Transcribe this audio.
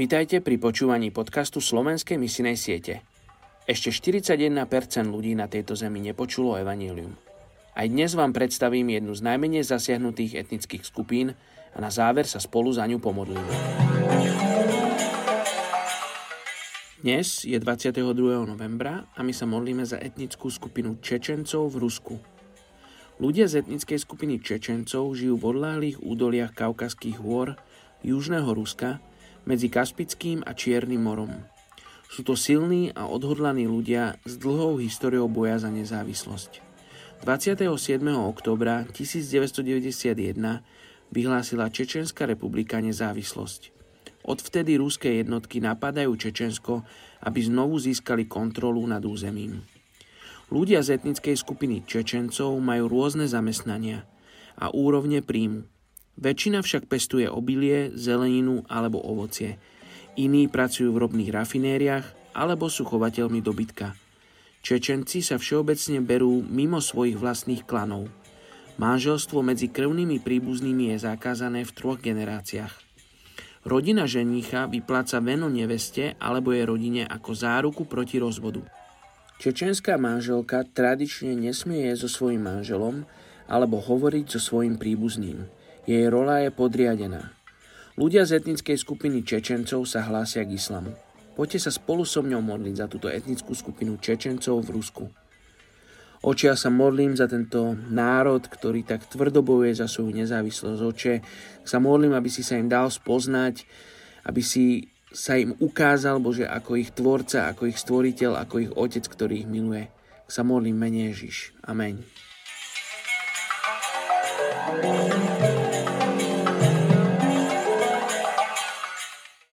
Vítajte pri počúvaní podcastu Slovenskej misinej siete. Ešte 41% ľudí na tejto zemi nepočulo evanílium. Aj dnes vám predstavím jednu z najmenej zasiahnutých etnických skupín a na záver sa spolu za ňu pomodlíme. Dnes je 22. novembra a my sa modlíme za etnickú skupinu Čečencov v Rusku. Ľudia z etnickej skupiny Čečencov žijú v odláhlých údoliach Kaukazských hôr, južného Ruska, medzi Kaspickým a Čiernym morom. Sú to silní a odhodlaní ľudia s dlhou históriou boja za nezávislosť. 27. oktobra 1991 vyhlásila Čečenská republika nezávislosť. Odvtedy ruské jednotky napadajú Čečensko, aby znovu získali kontrolu nad územím. Ľudia z etnickej skupiny Čečencov majú rôzne zamestnania a úrovne príjmu. Väčšina však pestuje obilie, zeleninu alebo ovocie. Iní pracujú v robných rafinériách alebo sú chovateľmi dobytka. Čečenci sa všeobecne berú mimo svojich vlastných klanov. Manželstvo medzi krvnými príbuznými je zakázané v troch generáciách. Rodina ženícha vypláca veno neveste alebo je rodine ako záruku proti rozvodu. Čečenská manželka tradične nesmie so svojím manželom alebo hovoriť so svojim príbuzným – jej rola je podriadená. Ľudia z etnickej skupiny Čečencov sa hlásia k islamu. Poďte sa spolu so mňou modliť za túto etnickú skupinu Čečencov v Rusku. Oče, ja sa modlím za tento národ, ktorý tak tvrdo bojuje za svoju nezávislosť. Oče, sa modlím, aby si sa im dal spoznať, aby si sa im ukázal, Bože, ako ich tvorca, ako ich stvoriteľ, ako ich otec, ktorý ich miluje. Sa modlím mene Ježiš. Amen. thank you